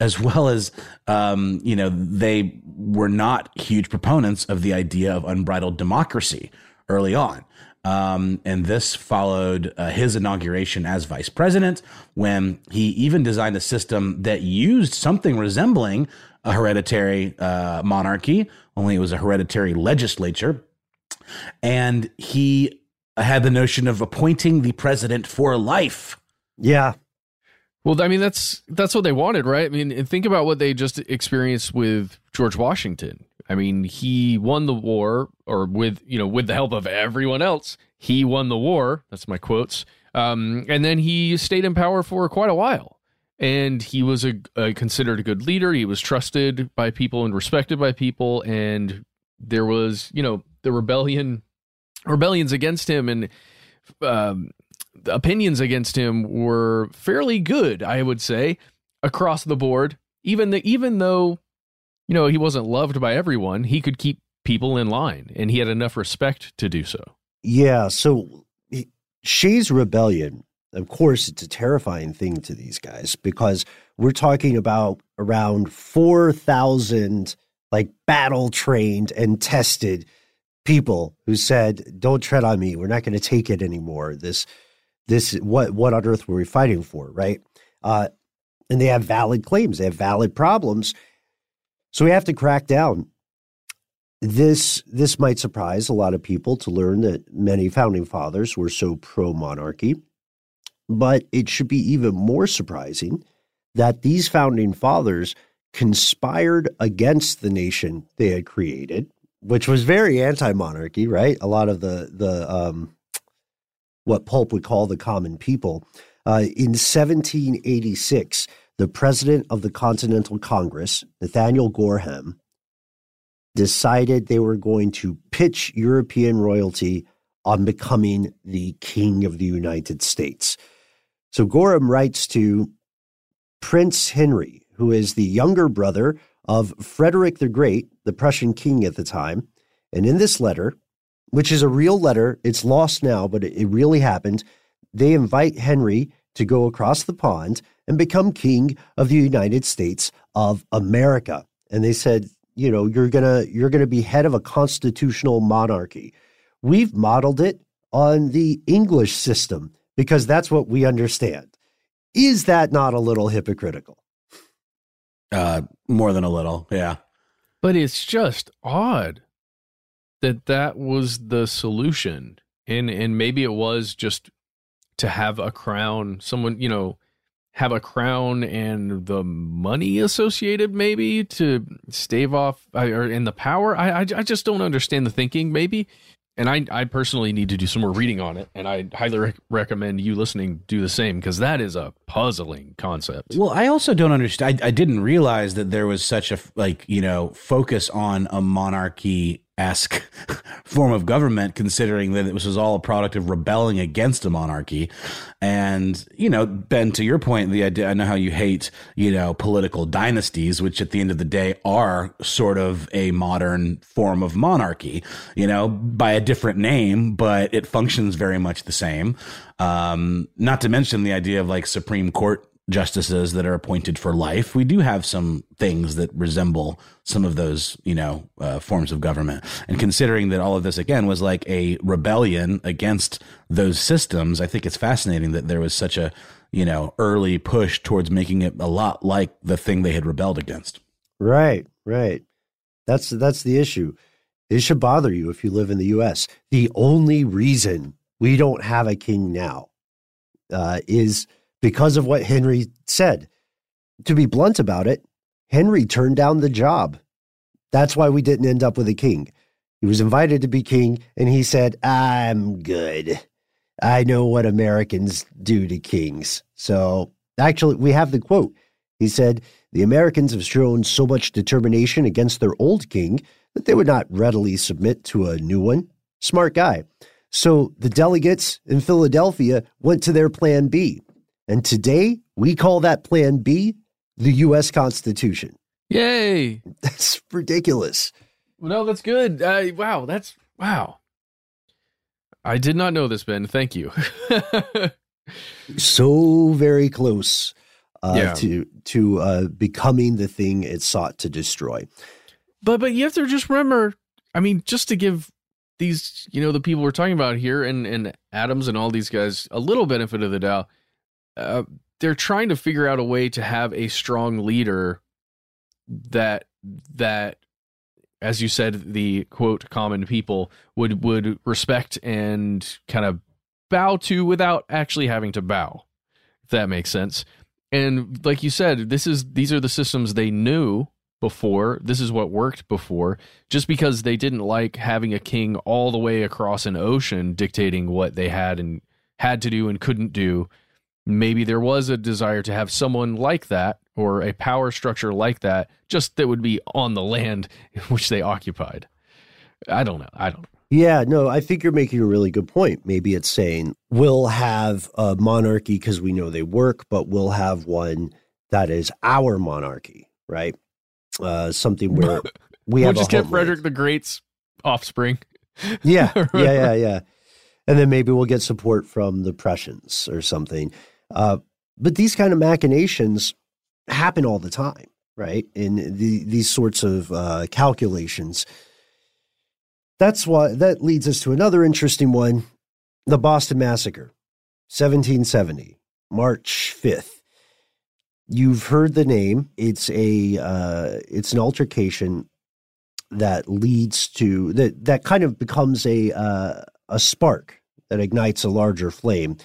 as well as um, you know they were not huge proponents of the idea of unbridled democracy early on. Um, and this followed uh, his inauguration as vice president when he even designed a system that used something resembling a hereditary uh, monarchy, only it was a hereditary legislature. And he had the notion of appointing the president for life. Yeah. Well, I mean that's that's what they wanted, right? I mean, and think about what they just experienced with George Washington. I mean, he won the war, or with you know, with the help of everyone else, he won the war. That's my quotes. Um, and then he stayed in power for quite a while, and he was a, a considered a good leader. He was trusted by people and respected by people, and there was you know the rebellion, rebellions against him, and um, opinions against him were fairly good, I would say, across the board. Even the, even though, you know, he wasn't loved by everyone, he could keep people in line, and he had enough respect to do so. Yeah. So Shay's rebellion, of course, it's a terrifying thing to these guys because we're talking about around four thousand like battle trained and tested people who said, "Don't tread on me. We're not going to take it anymore." This this what what on earth were we fighting for, right? Uh, and they have valid claims, they have valid problems, so we have to crack down. This this might surprise a lot of people to learn that many founding fathers were so pro monarchy, but it should be even more surprising that these founding fathers conspired against the nation they had created, which was very anti-monarchy, right? A lot of the the um, what Pulp would call the common people. Uh, in 1786, the president of the Continental Congress, Nathaniel Gorham, decided they were going to pitch European royalty on becoming the king of the United States. So Gorham writes to Prince Henry, who is the younger brother of Frederick the Great, the Prussian king at the time. And in this letter, which is a real letter. It's lost now, but it, really happened. They invite Henry to go across the pond and become king of the United States of America. And they said, you know, you're gonna you're gonna be head of a constitutional monarchy. We've modeled it on the English system because that's what we understand. Is that not a little hypocritical? Uh, more than a little, yeah. But it's just odd that that was the solution and and maybe it was just to have a crown, someone you know have a crown and the money associated maybe to stave off uh, or in the power? I, I, I just don't understand the thinking maybe. And I, I personally need to do some more reading on it and i highly rec- recommend you listening do the same because that is a puzzling concept. Well i also don't understand I, I didn't realize that there was such a like you know focus on a monarchy esque form of government, considering that this was all a product of rebelling against a monarchy. And, you know, Ben, to your point, the idea, I know how you hate, you know, political dynasties, which at the end of the day are sort of a modern form of monarchy, you know, by a different name, but it functions very much the same. Um, not to mention the idea of like Supreme Court justices that are appointed for life. We do have some things that resemble some of those, you know, uh, forms of government. And considering that all of this again was like a rebellion against those systems, I think it's fascinating that there was such a, you know, early push towards making it a lot like the thing they had rebelled against. Right, right. That's that's the issue. It should bother you if you live in the U.S. The only reason we don't have a king now uh, is because of what Henry said. To be blunt about it, Henry turned down the job. That's why we didn't end up with a king. He was invited to be king, and he said, I'm good. I know what Americans do to kings. So actually, we have the quote. He said, The Americans have shown so much determination against their old king that they would not readily submit to a new one. Smart guy. So the delegates in Philadelphia went to their plan B. And today we call that plan B the U.S. Constitution. Yay. That's ridiculous. No, that's good. Uh, wow, that's wow. I did not know this, Ben. Thank you. so very close uh, yeah. to to uh, becoming the thing it sought to destroy. But but you have to just remember. I mean, just to give these, you know, the people we're talking about here, and and Adams and all these guys a little benefit of the doubt uh, they're trying to figure out a way to have a strong leader that that as you said the quote common people would would respect and kind of bow to without actually having to bow if that makes sense. And like you said this is these are the systems they knew before. This is what worked before. Just because they didn't like having a king all the way across an ocean dictating what they had and had to do and couldn't do maybe there was a desire to have someone like that or a power structure like that just that would be on the land which they occupied. I don't know. I don't yeah no i think you're making a really good point. Maybe it's saying we'll have a monarchy because we know they work but we'll have one that is our monarchy right? Uh something where we we'll have just get frederick the great's offspring. Yeah yeah yeah yeah. And then maybe we'll get support from the Prussians or something. Uh, but these kind of machinations happen all the time, right? In the, these sorts of uh, calculations. That's why that leads us to another interesting one: the Boston Massacre, 1770, March 5th. You've heard the name. It's a uh, it's an altercation that leads to that that kind of becomes a uh, a spark that ignites a larger flame.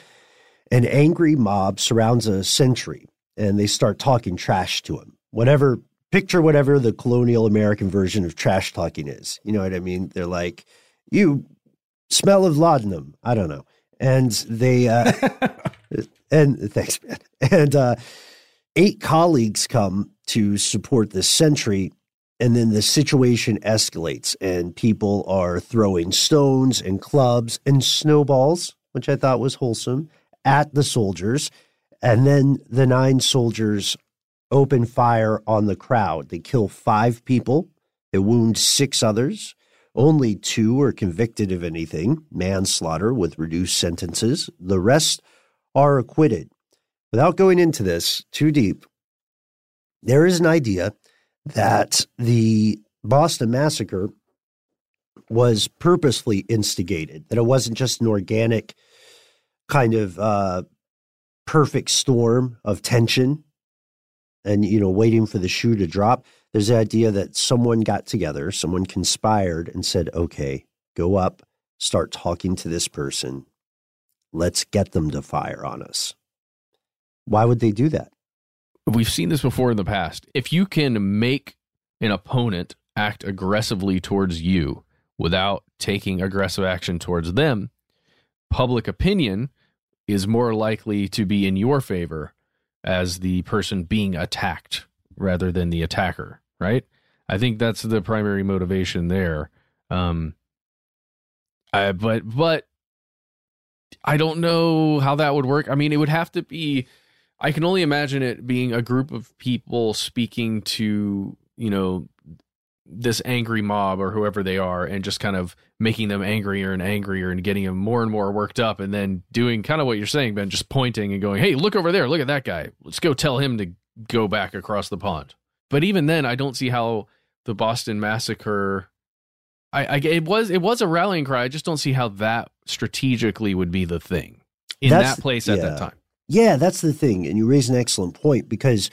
An angry mob surrounds a sentry and they start talking trash to him. Whatever, picture whatever the colonial American version of trash talking is. You know what I mean? They're like, you smell of laudanum. I don't know. And they, uh, and thanks, man. And uh, eight colleagues come to support the sentry and then the situation escalates and people are throwing stones and clubs and snowballs which i thought was wholesome at the soldiers and then the nine soldiers open fire on the crowd. They kill five people. They wound six others. Only two are convicted of anything manslaughter with reduced sentences. The rest are acquitted. Without going into this too deep there is an idea that the Boston Massacre was purposely instigated, that it wasn't just an organic kind of uh, perfect storm of tension and, you know, waiting for the shoe to drop. There's the idea that someone got together, someone conspired and said, okay, go up, start talking to this person. Let's get them to fire on us. Why would they do that? We've seen this before in the past. If you can make an opponent act aggressively towards you without taking aggressive action towards them, public opinion is more likely to be in your favor as the person being attacked rather than the attacker, right? I think that's the primary motivation there. Um, I, but but I don't know how that would work. I mean, it would have to be. I can only imagine it being a group of people speaking to you know this angry mob or whoever they are and just kind of making them angrier and angrier and getting them more and more worked up and then doing kind of what you're saying ben just pointing and going hey look over there look at that guy let's go tell him to go back across the pond but even then i don't see how the boston massacre I, I it was it was a rallying cry i just don't see how that strategically would be the thing in That's- that place at yeah. that time Yeah, that's the thing. And you raise an excellent point because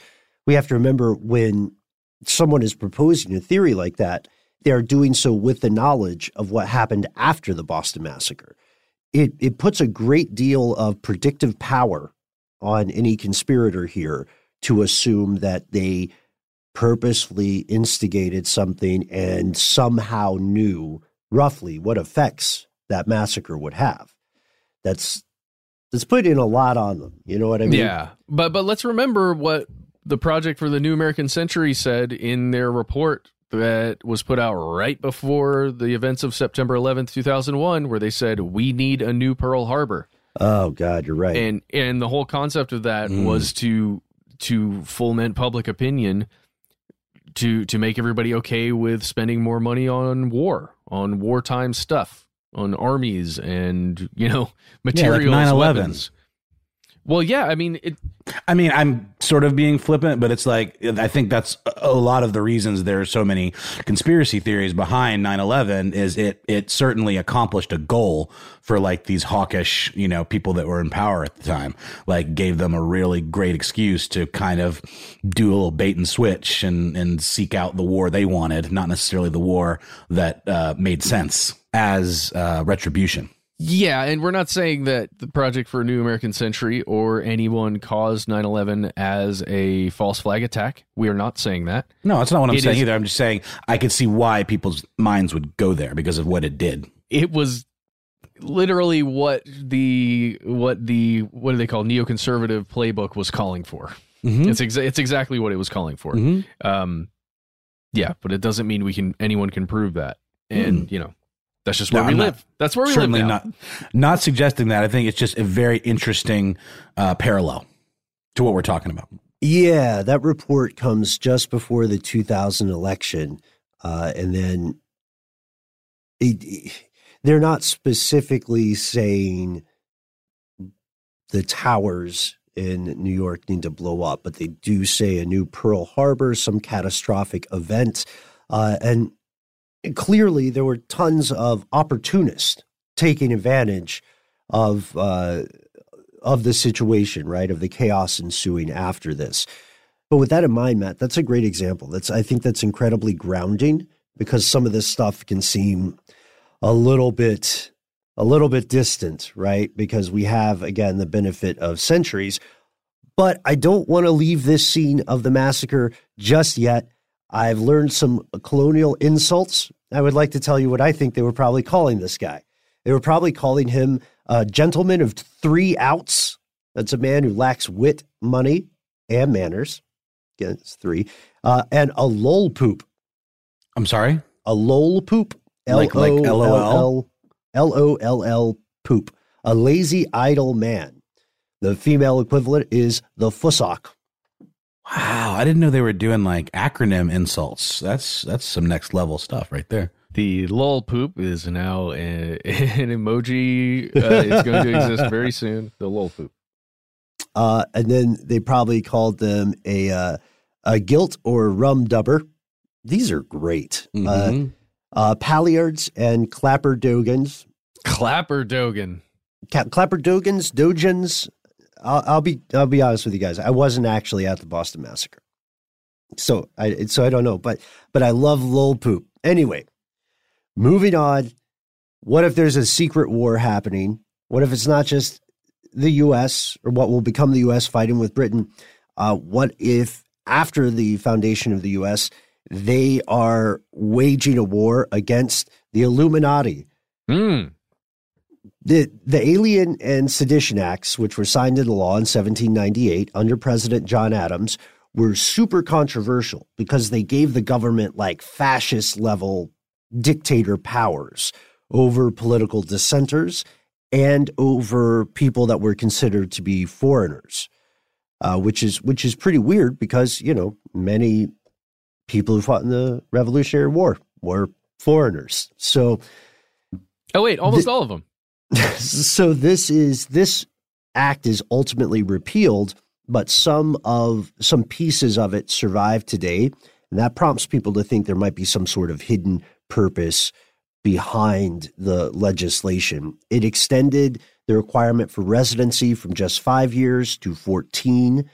we have to remember when someone is proposing a theory like that, they are doing so with the knowledge of what happened after the Boston Massacre. It, it puts a great deal of predictive power on any conspirator here to assume that they purposely instigated something and somehow knew roughly what effects that massacre would have. That's that's putting a lot on them. You know what I mean? Yeah, but but let's remember what the Project for the New American Century said in their report that was put out right before the events of September 11th, 2001, where they said we need a new Pearl Harbor, Oh God, you're right. and and the whole concept of that Mm. was to to foment public opinion. To, to make everybody okay with spending more money on war, on wartime stuff, on armies, and you know materials, 9/11. weapons. Well, yeah, I mean, it, I mean, I'm sort of being flippant, but it's like I think that's a lot of the reasons there are so many conspiracy theories behind 9/11 is it it certainly accomplished a goal for like these hawkish, you know, people that were in power at the time. Like gave them a really great excuse to kind of do a little bait and switch and and seek out the war they wanted, not necessarily the war that uh, made sense as uh, retribution. Yeah, and we're not saying that the Project for a New American Century or anyone caused 9 11 as a false flag attack. We are not saying that. No, that's not what I'm It saying is- either. I'm just saying I could see why people's minds would go there because of what it did. It was literally what the what the what do they call neoconservative playbook was calling for. Mhm. It's exa- it's exactly what it was calling for. Mhm. Um, yeah, but it doesn't mean we can anyone can prove that, and you know that's just No, where we I'm not- live. That's where we Certainly live now. not not suggesting that. I think it's just a very interesting uh, parallel to what we're talking about. Yeah, that report comes just before the 2000 election, uh, and then it, they're not specifically saying the towers in New York need to blow up, but they do say a new Pearl Harbor, some catastrophic event, uh, and clearly there were tons of opportunists taking advantage of uh, of the situation, right? Of the chaos ensuing after this. But with that in mind, Matt, that's a great example. That's I think that's incredibly grounding because some of this stuff can seem a little bit a little bit distant, right? Because we have again the benefit of centuries. But I don't want to leave this scene of the massacre just yet. I've learned some colonial insults. I would like to tell you what I think they were probably calling this guy. They were probably calling him a gentleman of three outs. That's a man who lacks wit, money, and manners. Again, it's three. Uh, and a lol poop. I'm sorry. A lol poop. Like- like LOL? L O L L poop. A lazy, idle man. The female equivalent is the fussock. Wow, I didn't know they were doing like acronym insults. That's that's some next level stuff right there. The lol poop is now a, an emoji. Uh, it's going to exist very soon. The lol poop. Uh, and then they probably called them a uh, a gilt or rum dubber. These are great. Uh, Mhm. uh, Palliards and Clapperdogans. Clapper Dogan. Ca- Clapperdogans, Dojans. I'll, I'll be I'll be honest with you guys. I wasn't actually at the Boston Massacre, so I so I don't know. But but I love lol poop. Anyway, moving on. What if there's a secret war happening? What if it's not just the U.S. or what will become the U.S. fighting with Britain? Uh, what if after the foundation of the U.S., they are waging a war against the Illuminati? Hmm. The, the Alien and Sedition Acts, which were signed into law in 1798 under President John Adams, were super controversial because they gave the government like fascist level dictator powers over political dissenters and over people that were considered to be foreigners, uh, which is which is pretty weird because you know many people who fought in the Revolutionary War were foreigners. So, oh wait, almost all of them. so this is this act is ultimately repealed, but some of some pieces of it survive today, and that prompts people to think there might be some sort of hidden purpose behind the legislation. It extended the requirement for residency from just 5 years to 14.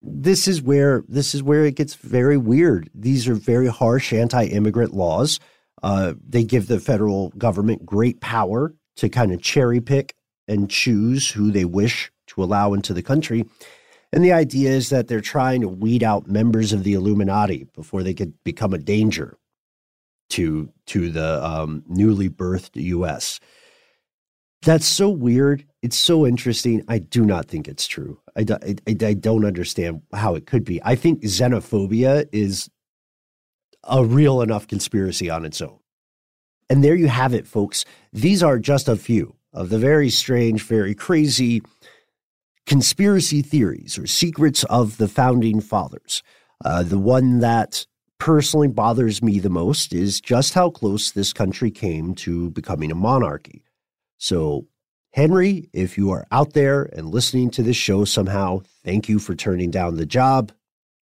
This is where this is where it gets very weird. These are very harsh anti-immigrant laws. Uh, they give the federal government great power to kind of cherry pick and choose who they wish to allow into the country. And the idea is that they're trying to weed out members of the Illuminati before they could become a danger to to the um, newly birthed U.S. That's so weird. It's so interesting. I do not think it's true. I, I, I don't understand how it could be. I think xenophobia is a real enough conspiracy on its own. And there you have it, folks. These are just a few of the very strange, very crazy conspiracy theories or secrets of the founding fathers. Uh, the one that personally bothers me the most is just how close this country came to becoming a monarchy. So, Henry, if you are out there and listening to this show somehow, thank you for turning down the job.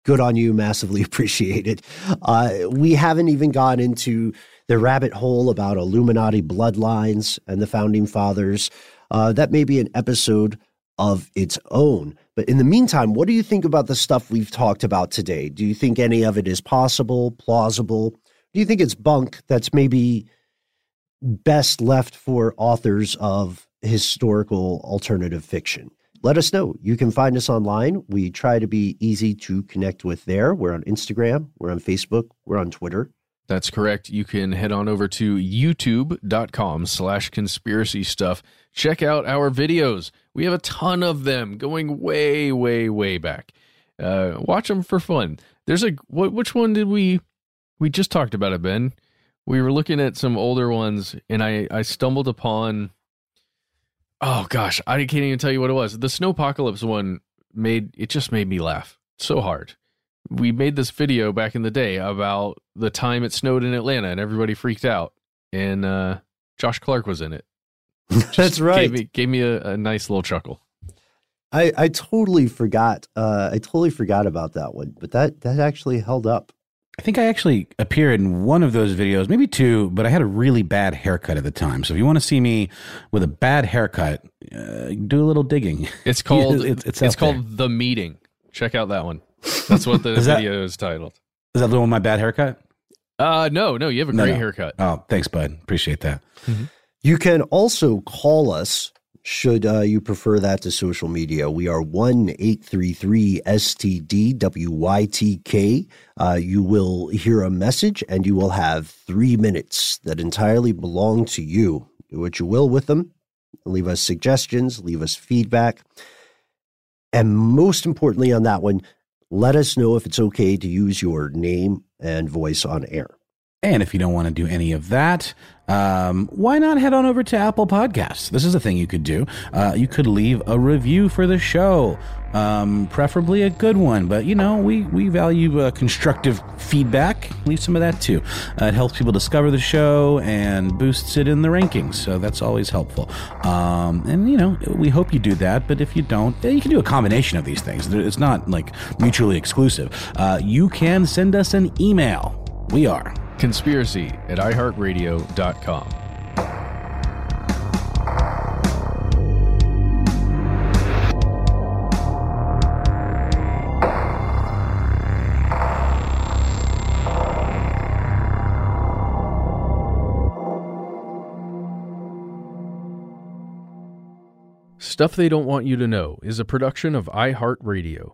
Good on you, massively appreciated. Uh, we haven't even gone into the rabbit hole about Illuminati bloodlines and the founding fathers. Uh, that may be an episode of its own. But in the meantime, what do you think about the stuff we've talked about today? Do you think any of it is possible, plausible? Do you think it's bunk that's maybe best left for authors of historical alternative fiction? Let us know. You can find us online. We try to be easy to connect with there. We're on Instagram, we're on Facebook, we're on Twitter. That's correct. You can head on over to youtube.com slash conspiracy stuff. Check out our videos. We have a ton of them going way, way, way back. Uh, watch them for fun. There's a what? Which one did we? We just talked about it, Ben. We were looking at some older ones, and I I stumbled upon. Oh gosh, I can't even tell you what it was. The snowpocalypse one made it just made me laugh so hard. We made this video back in the day about the time it snowed in Atlanta, and everybody freaked out. And uh, Josh Clark was in it. That's right. Gave me, gave me a, a nice little chuckle. I, I totally forgot. Uh, I totally forgot about that one, but that that actually held up. I think I actually appeared in one of those videos, maybe two, but I had a really bad haircut at the time. So if you want to see me with a bad haircut, uh, do a little digging. It's called it's, it's, it's called there. the meeting. Check out that one. That's what the is video that, is titled. Is that the one with my bad haircut? Uh no, no, you have a great no, no. haircut. Oh, thanks, bud. Appreciate that. Mm-hmm. You can also call us should uh, you prefer that to social media. We are 1 833 STD Uh, you will hear a message and you will have three minutes that entirely belong to you. Do what you will with them. Leave us suggestions, leave us feedback. And most importantly, on that one, let us know if it's okay to use your name and voice on air. And if you don't want to do any of that, um, why not head on over to Apple Podcasts? This is a thing you could do. Uh, you could leave a review for the show, um, preferably a good one. But you know, we we value uh, constructive feedback. Leave some of that too. Uh, it helps people discover the show and boosts it in the rankings. So that's always helpful. Um, and you know, we hope you do that. But if you don't, you can do a combination of these things. It's not like mutually exclusive. Uh, you can send us an email. We are conspiracy at iHeartRadio.com. Stuff They Don't Want You to Know is a production of iHeartRadio.